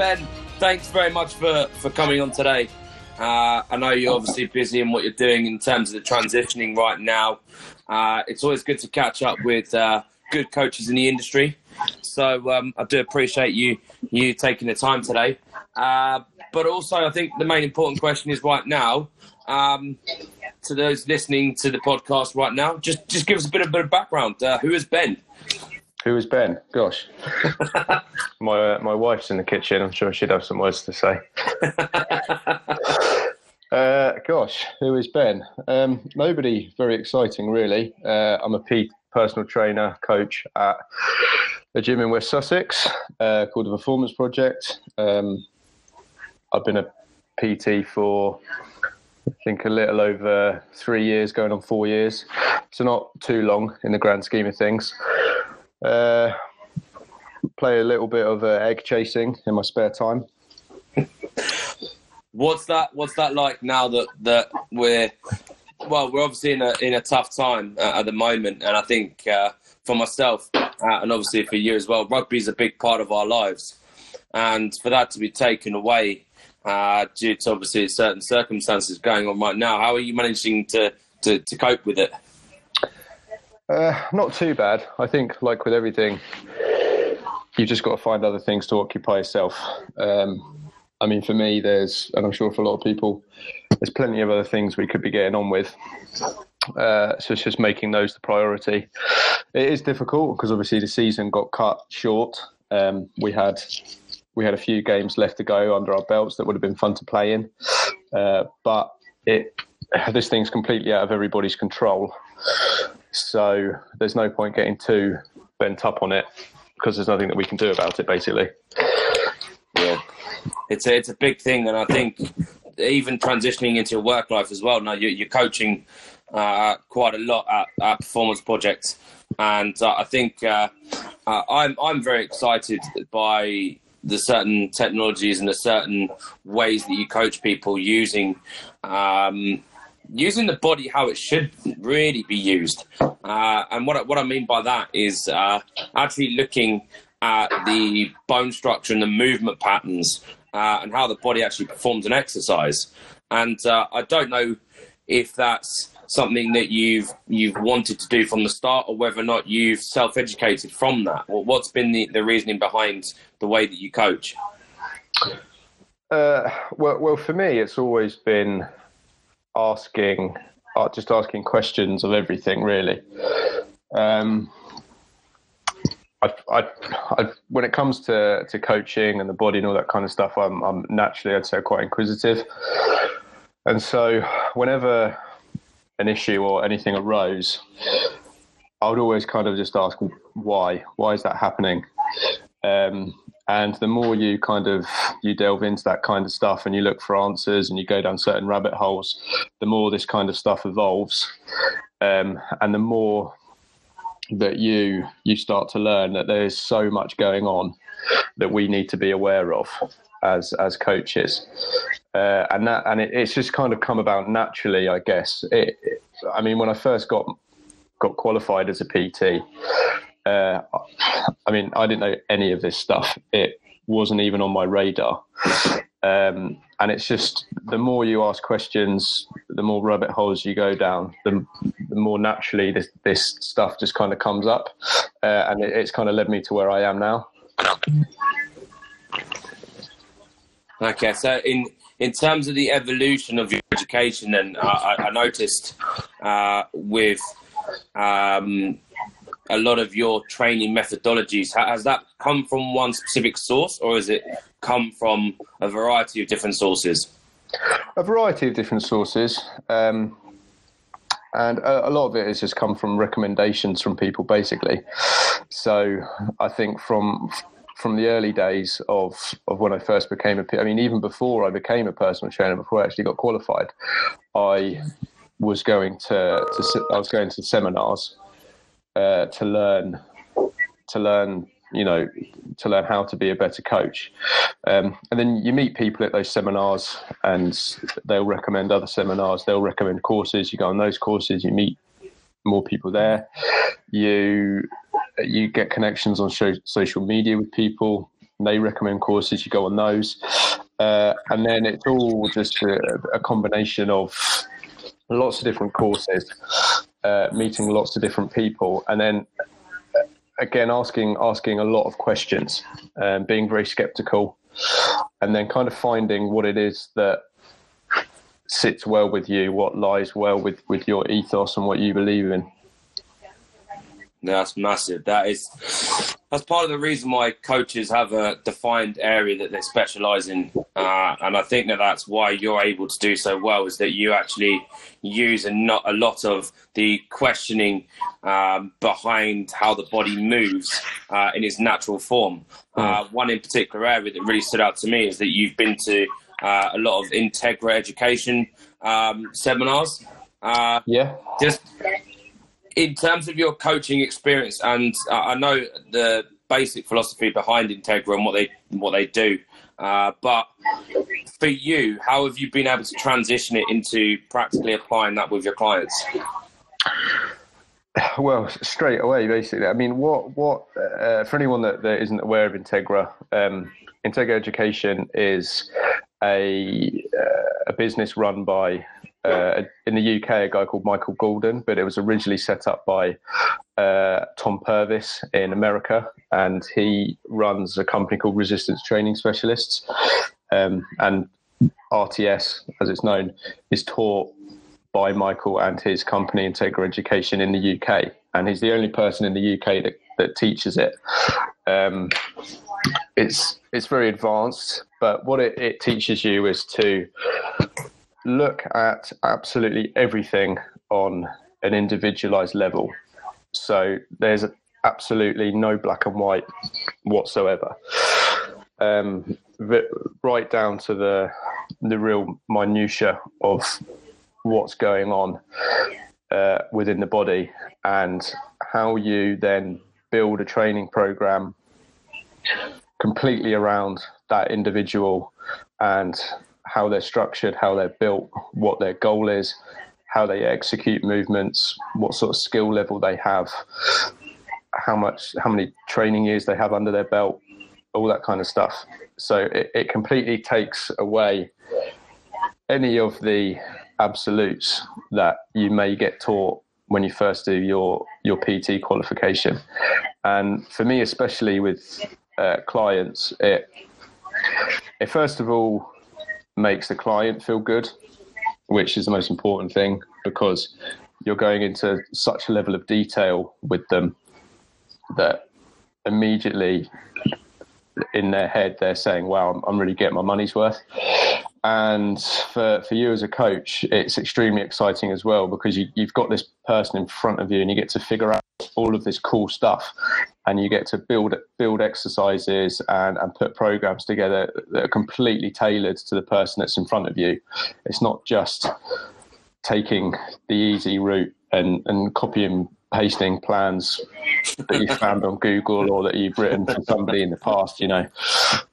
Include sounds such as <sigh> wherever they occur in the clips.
Ben, thanks very much for, for coming on today. Uh, I know you're obviously busy in what you're doing in terms of the transitioning right now. Uh, it's always good to catch up with uh, good coaches in the industry. So um, I do appreciate you you taking the time today. Uh, but also, I think the main important question is right now. Um, to those listening to the podcast right now, just just give us a bit of, bit of background. Uh, who is Ben? Who is Ben? Gosh, <laughs> my uh, my wife's in the kitchen. I'm sure she'd have some words to say. <laughs> uh, gosh, who is Ben? Um, nobody very exciting, really. Uh, I'm a P- personal trainer, coach at a gym in West Sussex uh, called the Performance Project. Um, I've been a PT for I think a little over three years, going on four years. So not too long in the grand scheme of things. Uh, play a little bit of uh, egg chasing in my spare time. <laughs> what's that? What's that like now that that we're well, we're obviously in a in a tough time uh, at the moment, and I think uh, for myself uh, and obviously for you as well, rugby is a big part of our lives, and for that to be taken away uh, due to obviously certain circumstances going on right now, how are you managing to to, to cope with it? Uh, not too bad. I think, like with everything, you've just got to find other things to occupy yourself. Um, I mean, for me, there's, and I'm sure for a lot of people, there's plenty of other things we could be getting on with. Uh, so it's just making those the priority. It is difficult because obviously the season got cut short. Um, we had we had a few games left to go under our belts that would have been fun to play in, uh, but it this thing's completely out of everybody's control. So there's no point getting too bent up on it because there's nothing that we can do about it, basically. Yeah, it's a, it's a big thing, and I think even transitioning into work life as well. Now you're, you're coaching uh, quite a lot at, at performance projects, and uh, I think uh, uh I'm I'm very excited by the certain technologies and the certain ways that you coach people using um, using the body how it should really be used. Uh, and what what I mean by that is uh, actually looking at the bone structure and the movement patterns uh, and how the body actually performs an exercise. And uh, I don't know if that's something that you've you've wanted to do from the start, or whether or not you've self educated from that. What's been the, the reasoning behind the way that you coach? Uh, well, well, for me, it's always been asking, uh, just asking questions of everything, really. Um, I, I, I, when it comes to, to coaching and the body and all that kind of stuff, I'm, I'm naturally, I'd say, quite inquisitive. And so, whenever an issue or anything arose, I would always kind of just ask why. Why is that happening? Um, and the more you kind of you delve into that kind of stuff and you look for answers and you go down certain rabbit holes, the more this kind of stuff evolves, um, and the more that you you start to learn that there's so much going on that we need to be aware of as as coaches, uh, and that and it, it's just kind of come about naturally, I guess. It, it, I mean, when I first got got qualified as a PT, uh, I mean, I didn't know any of this stuff. It wasn't even on my radar. Um, and it's just the more you ask questions, the more rabbit holes you go down, the, the more naturally this, this stuff just kind of comes up. Uh, and it, it's kind of led me to where I am now. Okay, so in in terms of the evolution of your education, and I, I noticed uh, with um, a lot of your training methodologies, has that come from one specific source, or has it come from a variety of different sources? A variety of different sources. Um, and a, a, lot of it has just come from recommendations from people, basically. So I think from from the early days of, of when I first became a, I mean, even before I became a personal trainer, before I actually got qualified, I was going to, to I was going to seminars uh, to learn to learn you know to learn how to be a better coach. Um, and then you meet people at those seminars and they'll recommend other seminars. They'll recommend courses. You go on those courses you meet more people there. You you get connections on show, social media with people. They recommend courses, you go on those. Uh, and then it's all just a, a, combination of lots of different courses, uh, meeting lots of different people, and then uh, again asking asking a lot of questions, um, being very skeptical, and then kind of finding what it is that sits well with you, what lies well with, with your ethos and what you believe in. that's massive. That is that's part of the reason why coaches have a defined area that they specialize in, uh, and I think that that's why you're able to do so well. Is that you actually use a, not a lot of the questioning um, behind how the body moves uh, in its natural form. Uh, one in particular area that really stood out to me is that you've been to uh, a lot of Integra education um, seminars. Uh, yeah. Just in terms of your coaching experience, and I know the basic philosophy behind Integra and what they what they do, uh, but for you, how have you been able to transition it into practically applying that with your clients? <sighs> Well, straight away, basically. I mean, what what uh, for anyone that, that isn't aware of Integra, um, Integra Education is a uh, a business run by uh, in the UK a guy called Michael Goulden, but it was originally set up by uh, Tom Purvis in America, and he runs a company called Resistance Training Specialists, um, and RTS, as it's known, is taught by Michael and his company Integra Education in the UK, and he's the only person in the UK that, that teaches it. Um, it's it's very advanced, but what it, it teaches you is to look at absolutely everything on an individualized level. So there's absolutely no black and white whatsoever. Um, right down to the the real minutia of what's going on uh, within the body and how you then build a training program completely around that individual and how they're structured, how they're built, what their goal is, how they execute movements, what sort of skill level they have, how much, how many training years they have under their belt, all that kind of stuff. So it, it completely takes away any of the absolutes that you may get taught when you first do your your PT qualification. And for me, especially with uh, clients, it it first of all makes the client feel good, which is the most important thing because you're going into such a level of detail with them that immediately in their head they're saying, "Wow, I'm, I'm really getting my money's worth." And for, for you as a coach, it's extremely exciting as well because you, you've got this person in front of you and you get to figure out all of this cool stuff and you get to build build exercises and, and put programs together that are completely tailored to the person that's in front of you. It's not just taking the easy route and, and copying pasting plans that you found on Google or that you've written for somebody in the past, you know.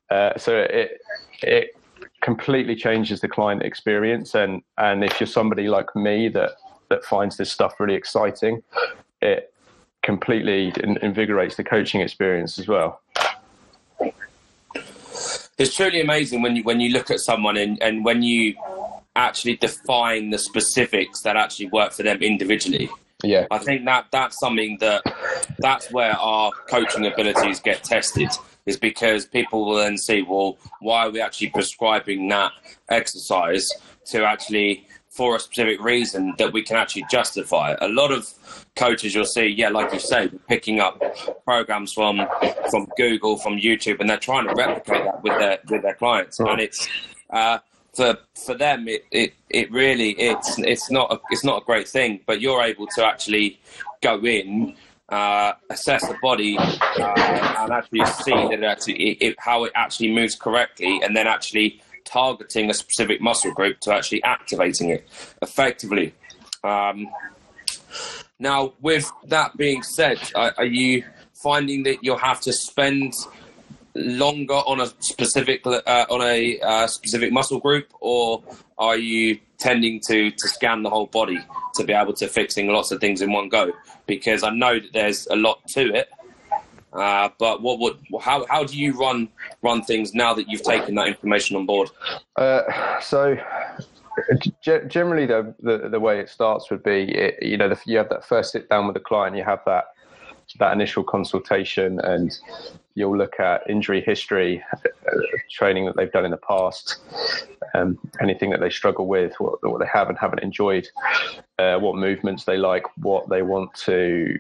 Uh, so it it completely changes the client experience. And and if you're somebody like me that that finds this stuff really exciting, it completely invigorates the coaching experience as well. It's truly amazing when you when you look at someone and, and when you actually define the specifics that actually work for them individually. Yeah, I think that that's something that that's where our coaching abilities get tested is because people will then see, well, why are we actually prescribing that exercise to actually for a specific reason that we can actually justify. A lot of coaches you'll see, yeah, like you say, picking up programs from from Google, from YouTube, and they're trying to replicate that with their with their clients, and it's. Uh, for for them, it, it, it really it's it's not a, it's not a great thing. But you're able to actually go in uh, assess the body uh, and actually see that it actually it, how it actually moves correctly, and then actually targeting a specific muscle group to actually activating it effectively. Um, now, with that being said, are, are you finding that you'll have to spend longer on a specific uh, on a uh, specific muscle group, or are you tending to to scan the whole body to be able to fixing lots of things in one go? Because I know that there's a lot to it. Uh, but what would how how do you run run things now that you've taken that information on board? Uh, so generally, the, the, the way it starts would be, it, you know, the, you have that first sit down with the client, you have that that initial consultation, and you'll look at injury history, uh, training that they've done in the past, um, anything that they struggle with, what, what they have and haven't enjoyed, uh, what movements they like, what they want to,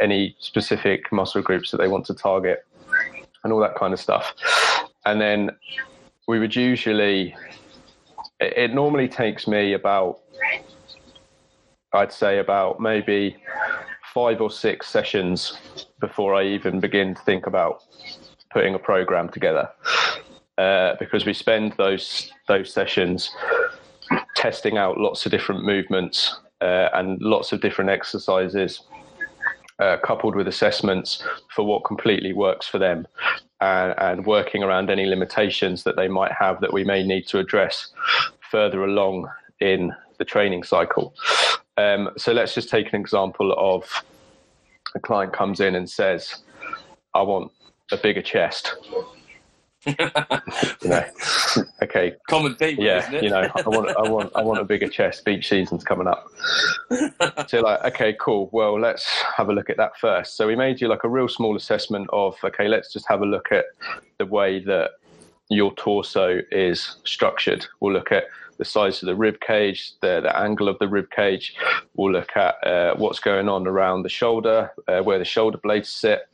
any specific muscle groups that they want to target, and all that kind of stuff. And then we would usually it normally takes me about, I'd say about maybe five or six sessions before I even begin to think about putting a program together. Uh, because we spend those those sessions testing out lots of different movements uh, and lots of different exercises, uh, coupled with assessments for what completely works for them and, and working around any limitations that they might have that we may need to address further along in the training cycle. Um, so let's just take an example of a client comes in and says, I want a bigger chest. <laughs> you know, <laughs> okay. Common theme, yeah. You know, I want, I want, I want a bigger <laughs> chest. Beach season's coming up. so, like, okay, cool. Well, let's have a look at that first. So, we made you like a real small assessment of, okay, let's just have a look at the way that your torso is structured. We'll look at the size of the rib cage, the, the angle of the rib cage. We'll look at uh, what's going on around the shoulder, uh, where the shoulder blades sit.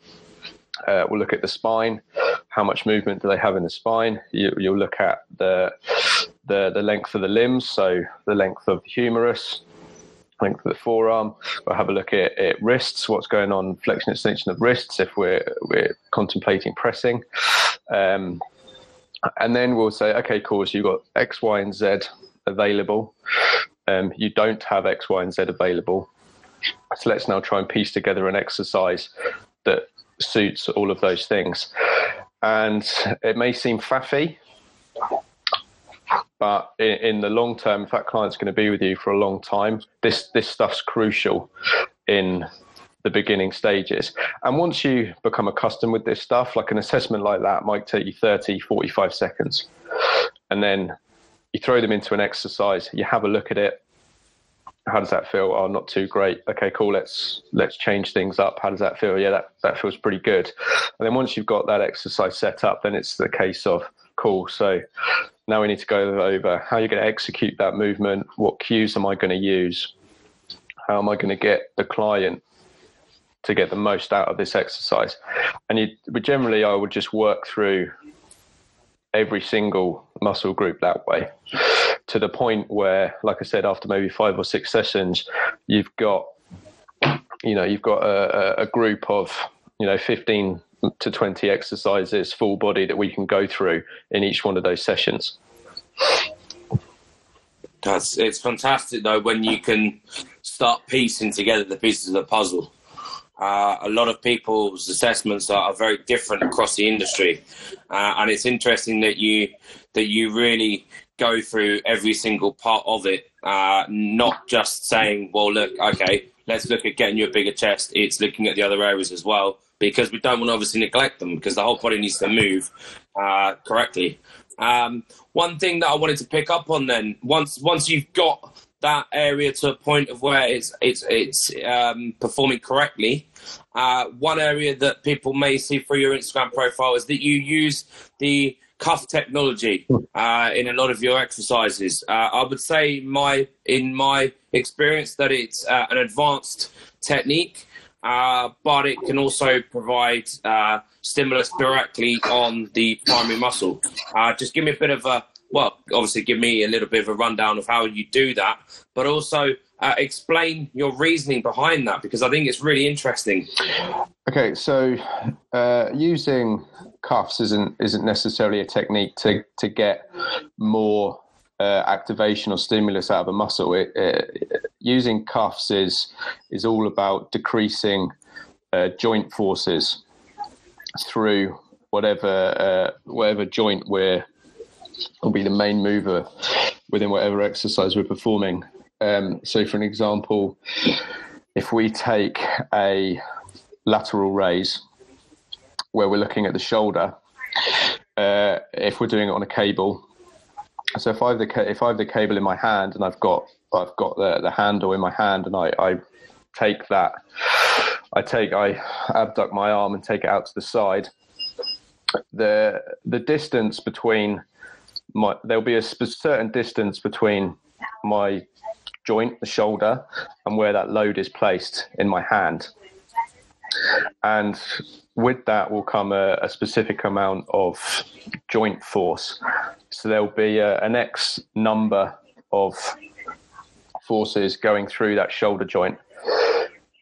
Uh, we'll look at the spine. How much movement do they have in the spine? You, will look at the, the the length of the limbs, so the length of the humerus, length of the forearm. We'll have a look at, at wrists. What's going on? Flexion extension of wrists if we're we're contemplating pressing. Um, and then we'll say, okay, cool. So you've got X, Y, and Z available. Um, you don't have X, Y, and Z available. So let's now try and piece together an exercise that suits all of those things. And it may seem faffy, but in, in, the long term, if that client's going to be with you for a long time, this this stuff's crucial in the beginning stages. And once you become accustomed with this stuff, like an assessment like that might take you 30, 45 seconds. And then you throw them into an exercise, you have a look at it. How does that feel? Oh, not too great. Okay, cool. Let's let's change things up. How does that feel? Yeah, that, that feels pretty good. And then once you've got that exercise set up, then it's the case of cool. So now we need to go over how you're going to execute that movement. What cues am I going to use? How am I going to get the client to get the most out of this exercise. And you, but generally, I would just work through every single muscle group that way to the point where, like I said, after maybe five or six sessions, you've got, you know, you've got a, a group of, you know, 15 to 20 exercises full body that we can go through in each one of those sessions. That's it's fantastic though when you can start piecing together the pieces of the puzzle. Uh, a lot of people's assessments are, are very different across the industry, uh, and it's interesting that you that you really go through every single part of it, uh, not just saying, "Well, look, okay, let's look at getting you a bigger chest." It's looking at the other areas as well because we don't want to obviously neglect them because the whole body needs to move uh, correctly. Um, one thing that I wanted to pick up on then, once once you've got that area to a point of where it's it's it's um, performing correctly. Uh, one area that people may see through your Instagram profile is that you use the cuff technology uh, in a lot of your exercises. Uh, I would say my in my experience that it's uh, an advanced technique, uh, but it can also provide uh, stimulus directly on the primary muscle. just give me a bit of a well, obviously give me a little bit of a rundown of how you do that, but also uh, explain your reasoning behind that because I think it's really interesting. Okay, so uh, using cuffs isn't isn't necessarily a technique to to get more uh, activation or stimulus out of a muscle. It, it, using cuffs is is all about decreasing uh, joint forces through whatever uh, whatever joint we're will be the main mover within whatever exercise we're performing. Um, so, for an example, if we take a lateral raise, where we're looking at the shoulder, uh, if we're doing it on a cable, so if I have the if I have the cable in my hand and I've got I've got the, the handle in my hand and I, I take that I take I abduct my arm and take it out to the side. The the distance between my there'll be a certain distance between my joint, the shoulder, and where that load is placed in my hand. And with that will come a, a specific amount of joint force. So there'll be a, an X number of forces going through that shoulder joint.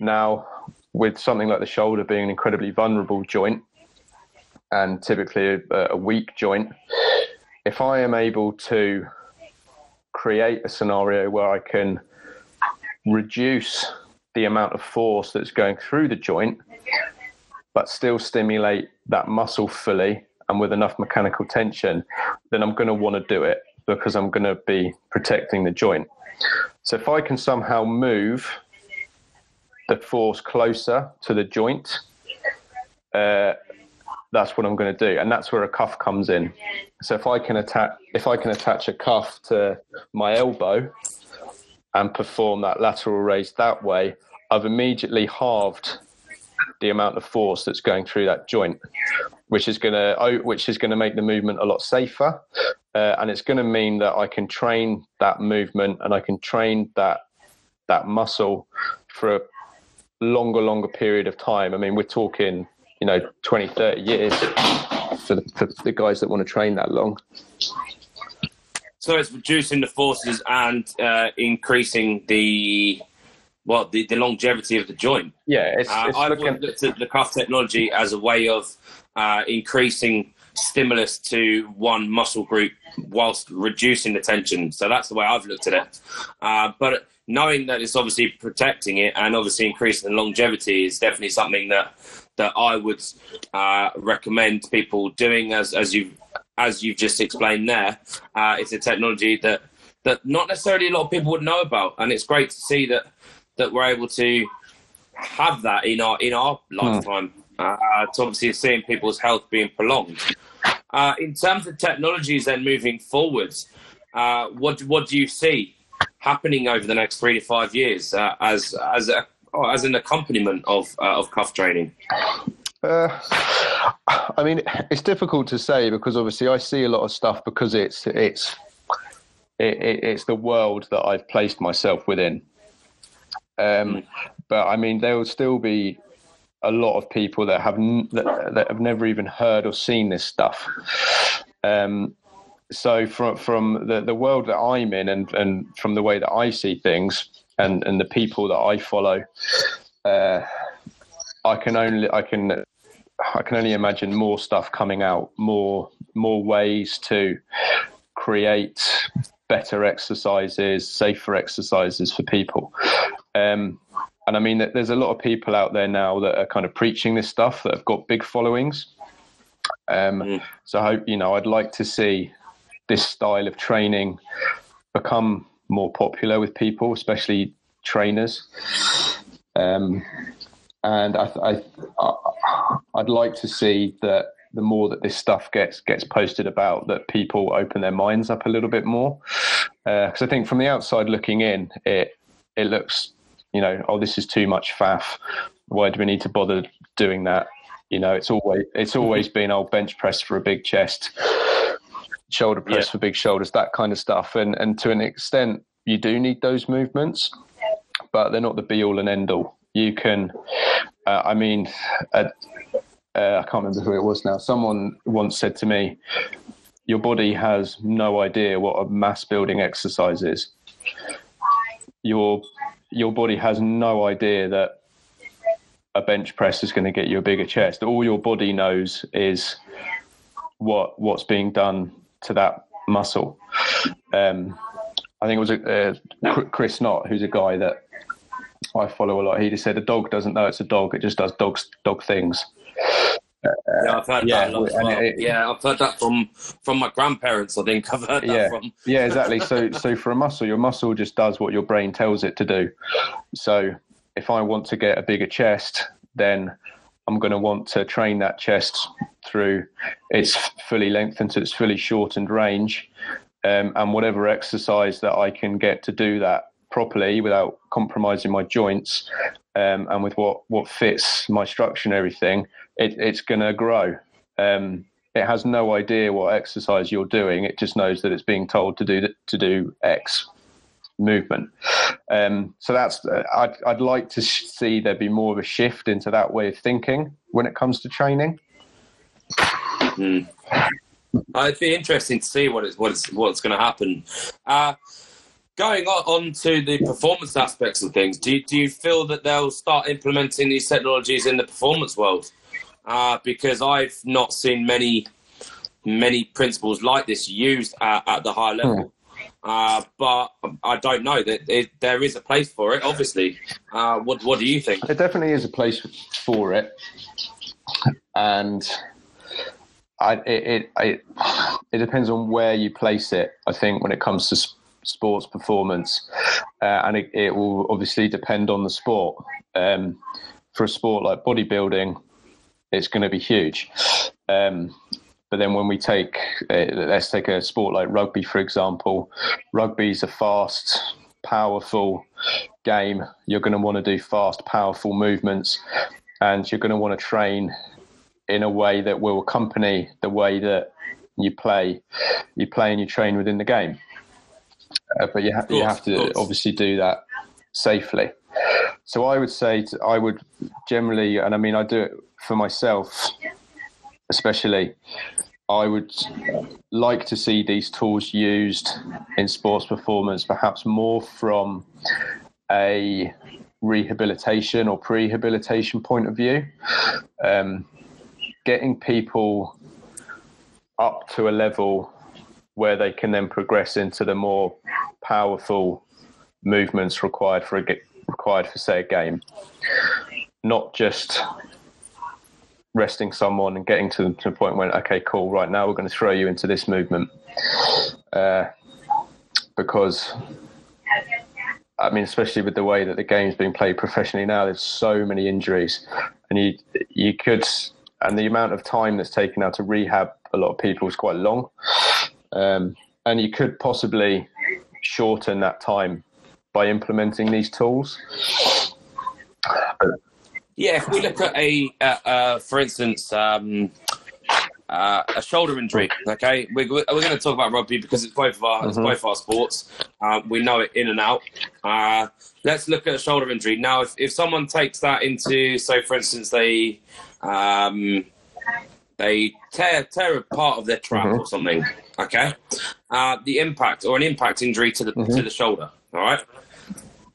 Now, with something like the shoulder being an incredibly vulnerable joint and typically a, a weak joint, if I am able to create a scenario where I can reduce the amount of force that's going through the joint, but still stimulate that muscle fully and with enough mechanical tension, then I'm going to want to do it because I'm going to be protecting the joint. So if I can somehow move the force closer to the joint, uh, that's what I'm going to do, and that's where a cuff comes in. So if I can attach, if I can attach a cuff to my elbow and perform that lateral raise that way, I've immediately halved the amount of force that's going through that joint, which is going to which is going to make the movement a lot safer, uh, and it's going to mean that I can train that movement and I can train that that muscle for a longer longer period of time. I mean, we're talking you know 20 30 years for the, for the guys that want to train that long. So it's reducing the forces and uh, increasing the well the, the longevity of the joint. Yeah it's, uh, it's i've looking... looked at the cuff technology as a way of uh, increasing stimulus to one muscle group whilst reducing the tension. So that's the way i've looked at it. Uh, but knowing that it's obviously protecting it and obviously increasing the longevity is definitely something that that I would uh, recommend people doing as as you as you've just explained there. Uh, it's a technology that that not necessarily a lot of people would know about, and it's great to see that that we're able to have that in our in our hmm. lifetime. Uh, to obviously seeing people's health being prolonged. Uh, in terms of technologies, then moving forwards, uh, what what do you see happening over the next three to five years uh, as as a oh, as an accompaniment of uh, of cuff training? Uh, I mean, it's difficult to say because obviously I see a lot of stuff because it's it's it, it, it's the world that I've placed myself within. Um, mm. But I mean, there will still be a lot of people that have n- that, that, have never even heard or seen this stuff. Um, so from from the, the world that I'm in and, and from the way that I see things, and and the people that I follow, uh, I can only I can I can only imagine more stuff coming out, more more ways to create better exercises, safer exercises for people. Um, and I mean, there's a lot of people out there now that are kind of preaching this stuff that have got big followings. Um, mm. So I hope you know I'd like to see this style of training become more popular with people, especially trainers. Um, and I, I, I'd like to see that the more that this stuff gets gets posted about, that people open their minds up a little bit more. Because uh, I think from the outside looking in, it it looks, you know, oh, this is too much faff. Why do we need to bother doing that? You know, it's always it's always been old bench press for a big chest, shoulder press yeah. for big shoulders, that kind of stuff. And and to an extent, you do need those movements, but they're not the be all and end all. You can, uh, I mean, uh, uh, I can't remember who it was now. Someone once said to me, "Your body has no idea what a mass building exercise is. Your your body has no idea that a bench press is going to get you a bigger chest. All your body knows is what what's being done to that muscle." Um, I think it was a, uh, Chris Knott, who's a guy that I follow a lot. He just said a dog doesn't know it's a dog; it just does dogs dog things. Uh, yeah, I've heard yeah, that well. it, yeah, I've heard that from from my grandparents. I think <laughs> I've heard that yeah, from. yeah, exactly. So, so for a muscle, your muscle just does what your brain tells it to do. So, if I want to get a bigger chest, then I'm going to want to train that chest through its fully lengthened to its fully shortened range, um, and whatever exercise that I can get to do that properly without compromising my joints, um, and with what what fits my structure and everything, it, it's going to grow. Um, it has no idea what exercise you're doing. It just knows that it's being told to do to do X movement. Um, so that's uh, I'd, I'd like to see there be more of a shift into that way of thinking when it comes to training. Mm. It'd be interesting to see what is what's what's going to happen. Uh, going on, on to the performance aspects of things, do you, do you feel that they'll start implementing these technologies in the performance world? Uh, because I've not seen many many principles like this used at, at the high level. Hmm. Uh, but I don't know that there is a place for it. Obviously, uh, what what do you think? There definitely is a place for it, and I, it, it it depends on where you place it. I think when it comes to sports performance, uh, and it, it, will obviously depend on the sport. Um, for a sport like bodybuilding, it's going to be huge. Um, but then when we take, uh, let's take a sport like rugby, for example, rugby is a fast, powerful game. You're going to want to do fast, powerful movements, and you're going to want to train in a way that will accompany the way that you play, you play and you train within the game. Uh, but you, ha- you have to obviously do that safely. So I would say to, I would generally, and I mean I do it for myself especially, I would like to see these tools used in sports performance, perhaps more from a rehabilitation or prehabilitation point of view. Um, getting people up to a level where they can then progress into the more powerful movements required for a required for say a game, not just resting someone and getting to, to the point when okay cool right now we're going to throw you into this movement. Uh, because I mean especially with the way that the game's being played professionally now there's so many injuries. And you you could and the amount of time that's taken now to rehab a lot of people is quite long. Um, and you could possibly shorten that time by implementing these tools yeah, if we look at a, uh, uh, for instance, um, uh, a shoulder injury. Okay, we're, we're going to talk about rugby because it's both of our mm-hmm. it's both our sports. Uh, we know it in and out. Uh, let's look at a shoulder injury now. If, if someone takes that into, so for instance, they um, they tear tear a part of their trap mm-hmm. or something. Okay, uh, the impact or an impact injury to the mm-hmm. to the shoulder. All right.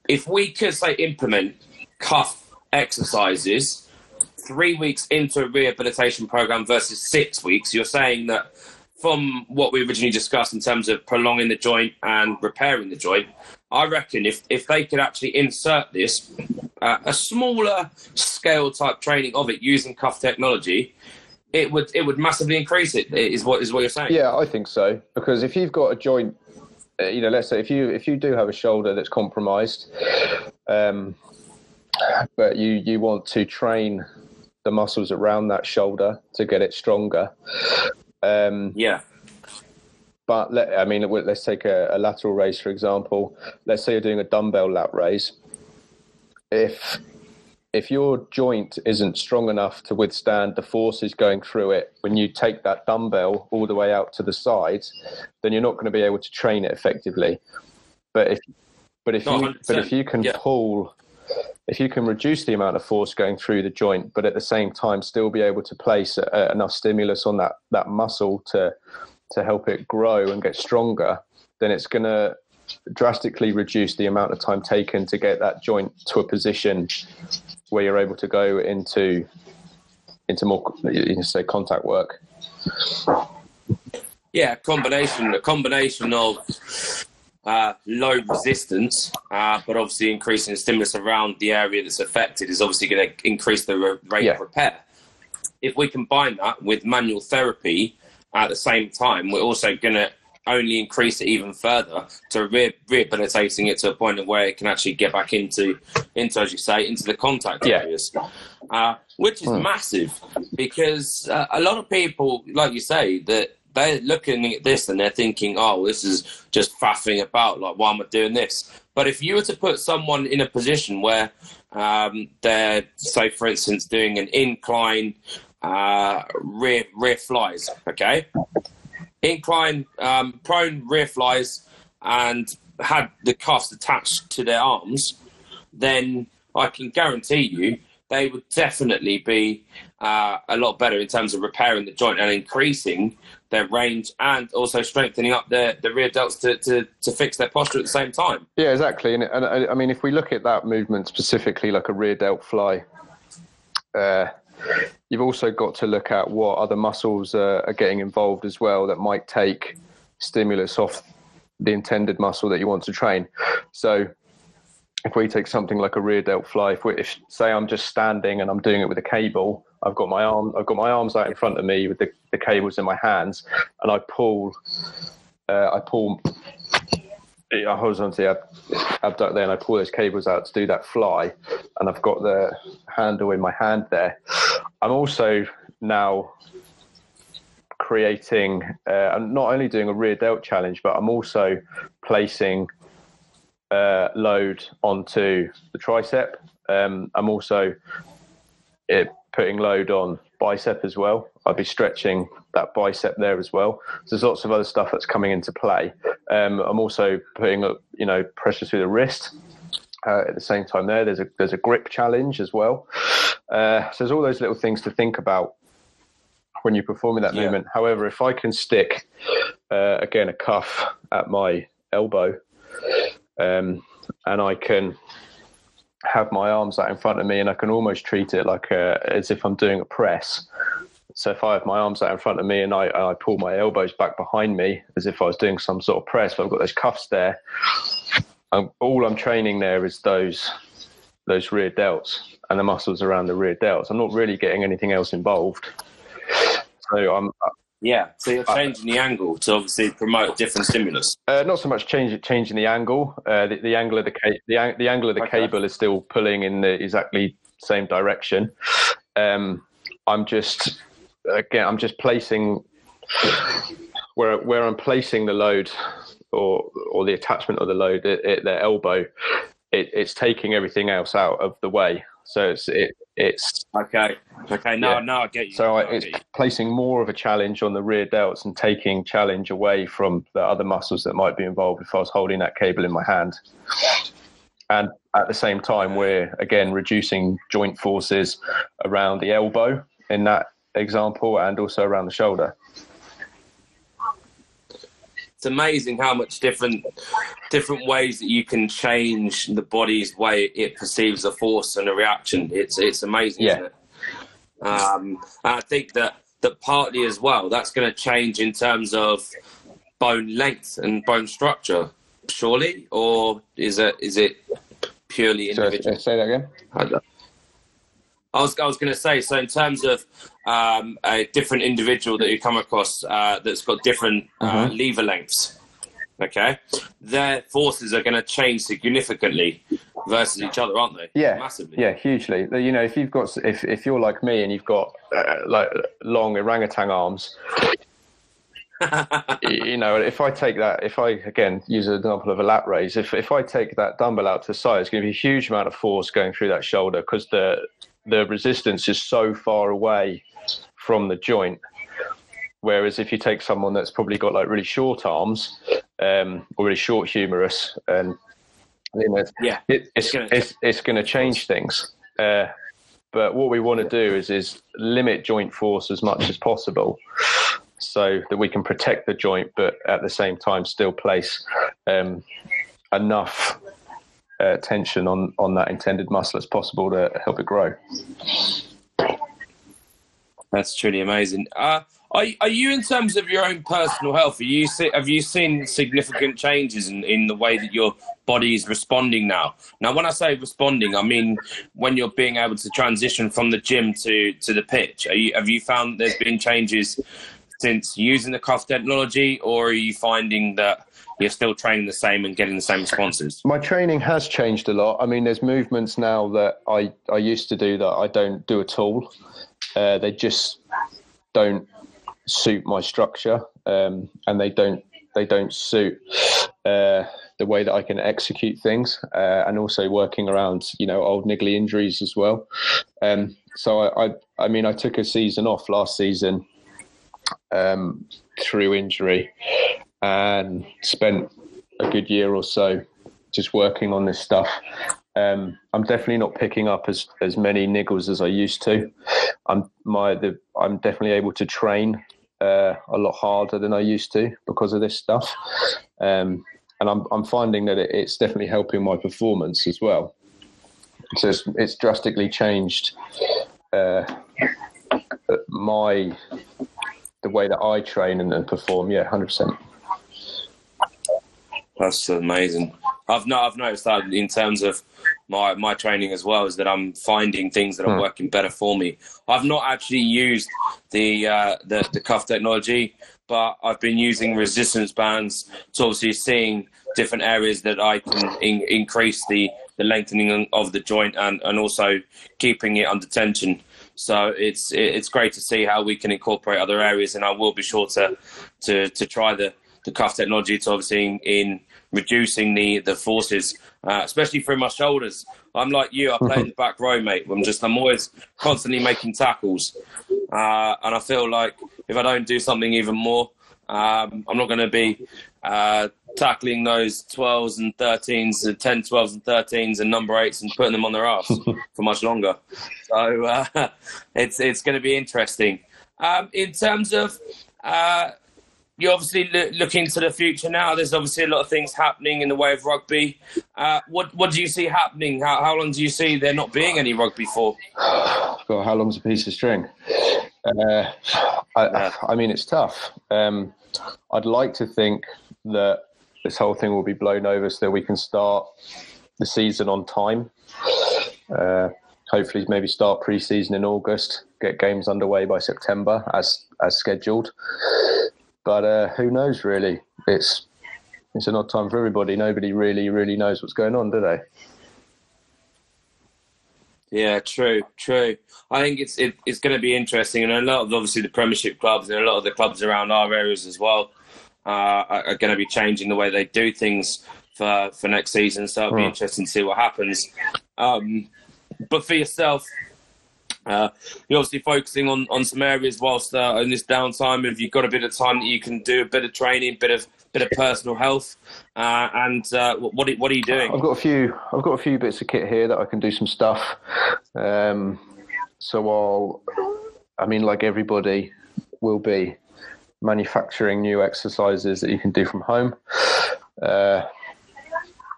If we could say implement cuff exercises three weeks into a rehabilitation program versus six weeks, you're saying that from what we originally discussed in terms of prolonging the joint and repairing the joint, I reckon if, if they could actually insert this, uh, a smaller scale type training of it using cuff technology, it would it would massively increase it. Is what is what you're saying? Yeah, I think so. Because if you've got a joint, uh, you know, let's say if you if you do have a shoulder that's compromised, um, but you you want to train the muscles around that shoulder to get it stronger. Um, yeah. But let, I mean, let's take a, a lateral raise for example. Let's say you're doing a dumbbell lat raise. If if your joint isn't strong enough to withstand the forces going through it when you take that dumbbell all the way out to the side, then you're not going to be able to train it effectively. But if but if you but if you can yeah. pull if you can reduce the amount of force going through the joint, but at the same time still be able to place a, enough stimulus on that that muscle to to help it grow and get stronger, then it's going to drastically reduce the amount of time taken to get that joint to a position where you're able to go into into more you can say contact work. Yeah, combination a combination of uh, low resistance, uh, but obviously increasing the stimulus around the area that's affected is obviously going to increase the rate yeah. of repair. If we combine that with manual therapy at the same time, we're also going to only increase it even further to re- rehabilitating it to a point of where it can actually get back into, into as you say, into the contact Yeah. areas, uh, which is massive because uh, a lot of people, like you say, that they're looking at this and they're thinking, "Oh, this is just faffing about. Like, why am I doing this?" But if you were to put someone in a position where um, they're, say, for instance, doing an incline uh, rear rear flies, okay, incline um, prone rear flies, and had the cuffs attached to their arms, then I can guarantee you they would definitely be uh, a lot better in terms of repairing the joint and increasing their range and also strengthening up their, the rear delts to, to, to fix their posture at the same time. Yeah, exactly. And, and I I mean, if we look at that movement specifically, like a rear delt fly, uh, you've also got to look at what other muscles uh, are getting involved as well that might take stimulus off the intended muscle that you want to train. So, if we take something like a rear delt fly, if, we, if say I'm just standing and I'm doing it with a cable, I've got my arm, I've got my arms out in front of me with the, the cables in my hands, and I pull, uh, I pull I horizontally ab- abduct there and I pull those cables out to do that fly, and I've got the handle in my hand there. I'm also now creating, uh, I'm not only doing a rear delt challenge, but I'm also placing uh, load onto the tricep. Um, I'm also it, putting load on bicep as well. I'll be stretching that bicep there as well. So there's lots of other stuff that's coming into play. Um, I'm also putting you know pressure through the wrist. Uh, at the same time, there there's a there's a grip challenge as well. Uh, so there's all those little things to think about when you're performing that Yeah. movement. However, if I can stick uh, again a cuff at my elbow, um, and I can have my arms out in front of me, and I can almost treat it like a, as if I'm doing a press. So if I have my arms out in front of me and I, I pull my elbows back behind me as if I was doing some sort of press, but I've got those cuffs there. Um, all I'm training there is those those rear delts and the muscles around the rear delts. I'm not really getting anything else involved. So I'm Yeah, so you're changing the angle to obviously promote different stimulus. Uh, not so much change, changing the angle. Uh, the, the angle of the ca- the, the angle of the Okay. cable is still pulling in the exactly same direction. Um, I'm just again, I'm just placing where where I'm placing the load or or the attachment of the load at, at their elbow. It, it's taking everything else out of the way. So it's it, it's Okay, okay, now, Yeah. now I get you. so Now I it's you. placing more of a challenge on the rear delts and taking challenge away from the other muscles that might be involved if I was holding that cable in my hand. And at the same time, we're again reducing joint forces around the elbow in that example and also around the shoulder. It's amazing how much different different ways that you can change the body's way it perceives a force and a reaction. It's it's amazing, Yeah. isn't it? Um, and I think that that partly as well that's going to change in terms of bone length and bone structure, surely, or is it is it purely individual? uh, say that again. I was, I was going to say, so in terms of um, a different individual that you come across uh, that's got different uh, Mhm. lever lengths, okay, their forces are going to change significantly versus each other, aren't they? Yeah, massively. Yeah, hugely. You know, if you've got if if you're like me and you've got uh, like long orangutan arms, <laughs> you know, if I take that, if I again use an example of a lat raise, if if I take that dumbbell out to the side, it's going to be a huge amount of force going through that shoulder because the the resistance is so far away from the joint. Whereas if you take someone that's probably got like really short arms, um, or really short humerus, and you know, Yeah. it, it's gonna- it's it's going to change things. Uh, but what we want to do is is limit joint force as much as possible, so that we can protect the joint, but at the same time still place um, enough uh, tension on on that intended muscle as possible to help it grow. That's truly amazing. Uh, are, are you, in terms of your own personal health, are you see, have you seen significant changes in, in the way that your body is responding now? Now, when I say responding, I mean when you're being able to transition from the gym to, to the pitch. You, have you found there's been changes since using the cuff technology, or are you finding that you're still training the same and getting the same responses? My training has changed a lot. I mean, there's movements now that I, I used to do that I don't do at all. Uh, they just don't suit my structure, um, and they don't they don't suit uh, the way that I can execute things, uh, and also working around you know old niggly injuries as well. Um, so I, I, I mean I took a season off last season um, through injury, and spent a good year or so just working on this stuff. Um, I'm definitely not picking up as, as many niggles as I used to. I'm my the, I'm definitely able to train uh, a lot harder than I used to because of this stuff, um, and I'm I'm finding that it, it's definitely helping my performance as well. So it's, it's drastically changed uh, my the way that I train and, and perform. Yeah, hundred percent. That's amazing. I've not I've noticed that in terms of my my training as well is that I'm finding things that are hmm. working better for me. I've not actually used the uh, the the cuff technology, but I've been using resistance bands to obviously seeing different areas that I can in, increase the the lengthening of the joint and and also keeping it under tension. So it's it's great to see how we can incorporate other areas, and I will be sure to to to try the the cuff technology to obviously in, in reducing the the forces, uh, especially through my shoulders. I'm like you. I play in the back row, mate. I'm just I'm always constantly making tackles, uh, and I feel like if I don't do something even more, um, I'm not going to be uh, tackling those 12s and 13s, uh, 10, 12s and 13s, and number eights, and putting them on their ass <laughs> for much longer. So uh, <laughs> it's it's going to be interesting. Um, in terms of you're obviously look, looking to the future now. There's obviously a lot of things happening in the way of rugby. Uh, what what do you see happening? How, how long do you see there not being any rugby for? God, how long's a piece of string? Uh, I, I, mean, it's tough. Um, I'd like to think that this whole thing will be blown over so that we can start the season on time. Uh, hopefully, maybe start pre-season in August, get games underway by September as as scheduled. But uh, who knows? Really, it's it's an odd time for everybody. Nobody really, really knows what's going on, do they? Yeah, true, true. I think it's it, it's going to be interesting, and a lot of obviously the Premiership clubs and a lot of the clubs around our areas as well uh, are, are, going to be changing the way they do things for for next season. So it'll be hmm. interesting to see what happens. Um, but for yourself, uh, you're obviously focusing on, on some areas whilst uh, in this downtime. If you've got a bit of time that you can do a bit of training, bit of bit of personal health, uh, and uh, what what are you doing? I've got a few. I've got a few bits of kit here that I can do some stuff. Um, so I'll. I mean, like everybody, will be manufacturing new exercises that you can do from home. Uh,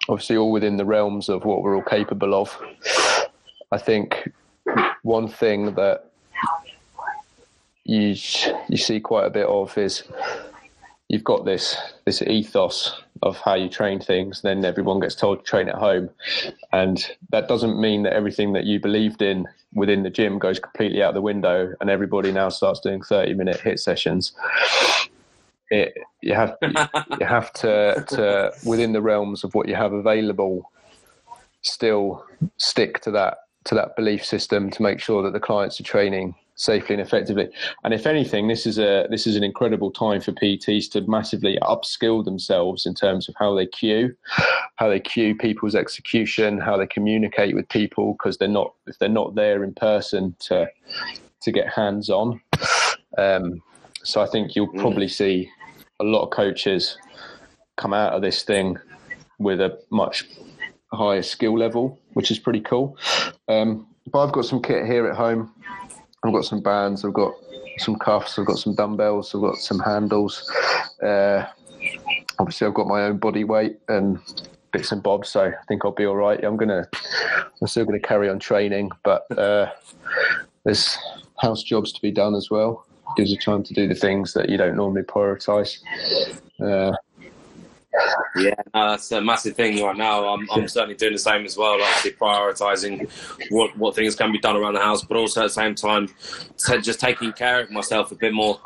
obviously, all within the realms of what we're all capable of. I think one thing that you you see quite a bit of is you've got this this ethos of how you train things then everyone gets told to train at home. And that doesn't mean that everything that you believed in within the gym goes completely out the window and everybody now starts doing 30 minute HIIT sessions. It you have you have to to within the realms of what you have available still stick to that to that belief system to make sure that the clients are training safely and effectively. And if anything, this is a this is an incredible time for PTs to massively upskill themselves in terms of how they cue, how they cue people's execution, how they communicate with people because they're not if they're not there in person to to get hands on. Um, so I think you'll probably see a lot of coaches come out of this thing with a much higher skill level, which is pretty cool. Um, but I've got some kit here at home. I've got some bands. I've got some cuffs. I've got some dumbbells. I've got some handles. Uh, obviously, I've got my own body weight and bits and bobs, so I think I'll be all right. I'm gonna, I'm still gonna carry on training, but uh, there's house jobs to be done as well. Gives you time to do the things that you don't normally prioritise. Uh, Yeah, no, that's a massive thing right now. I'm, I'm certainly doing the same as well. Obviously, prioritising what what things can be done around the house, but also at the same time, just taking care of myself a bit more.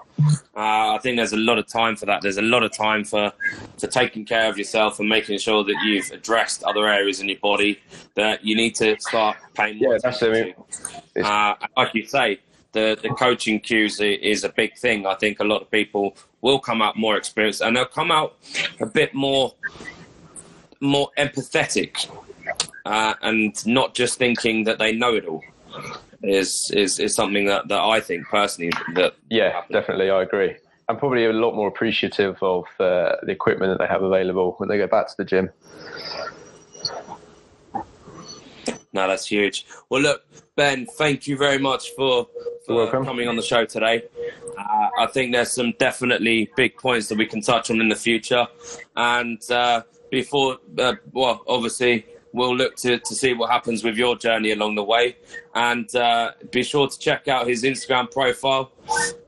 Uh, I think there's a lot of time for that. There's a lot of time for for taking care of yourself and making sure that you've addressed other areas in your body that you need to start paying more yeah, attention to. Uh, like you say, the the coaching cues is a big thing. I think a lot of people will come out more experienced and they'll come out a bit more more empathetic uh, and not just thinking that they know it all is is, is something that, that I think personally that yeah definitely I agree I'm probably a lot more appreciative of uh, the equipment that they have available when they go back to the gym. No, that's huge. Well, look, Ben, thank you very much for, for coming on the show today. Uh, I think there's some definitely big points that we can touch on in the future. And uh, before, uh, well, obviously, we'll look to, to see what happens with your journey along the way. And uh, be sure to check out his Instagram profile,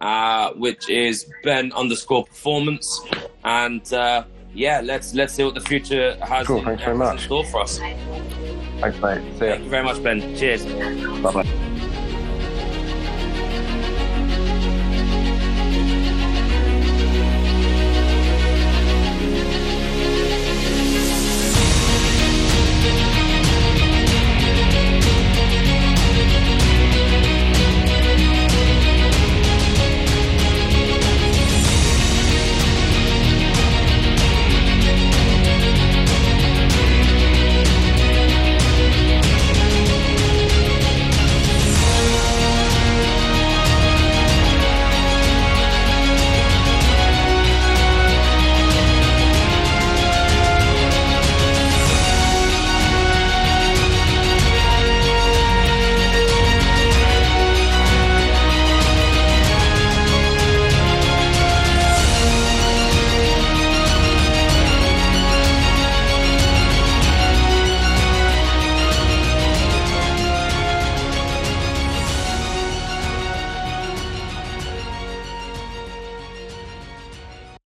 uh, which is Ben underscore performance. And uh, yeah, let's let's see what the future has, cool, in, thanks very uh, much. in store for us. Thanks, mate. See Thank you very much, Ben. Cheers. Bye bye.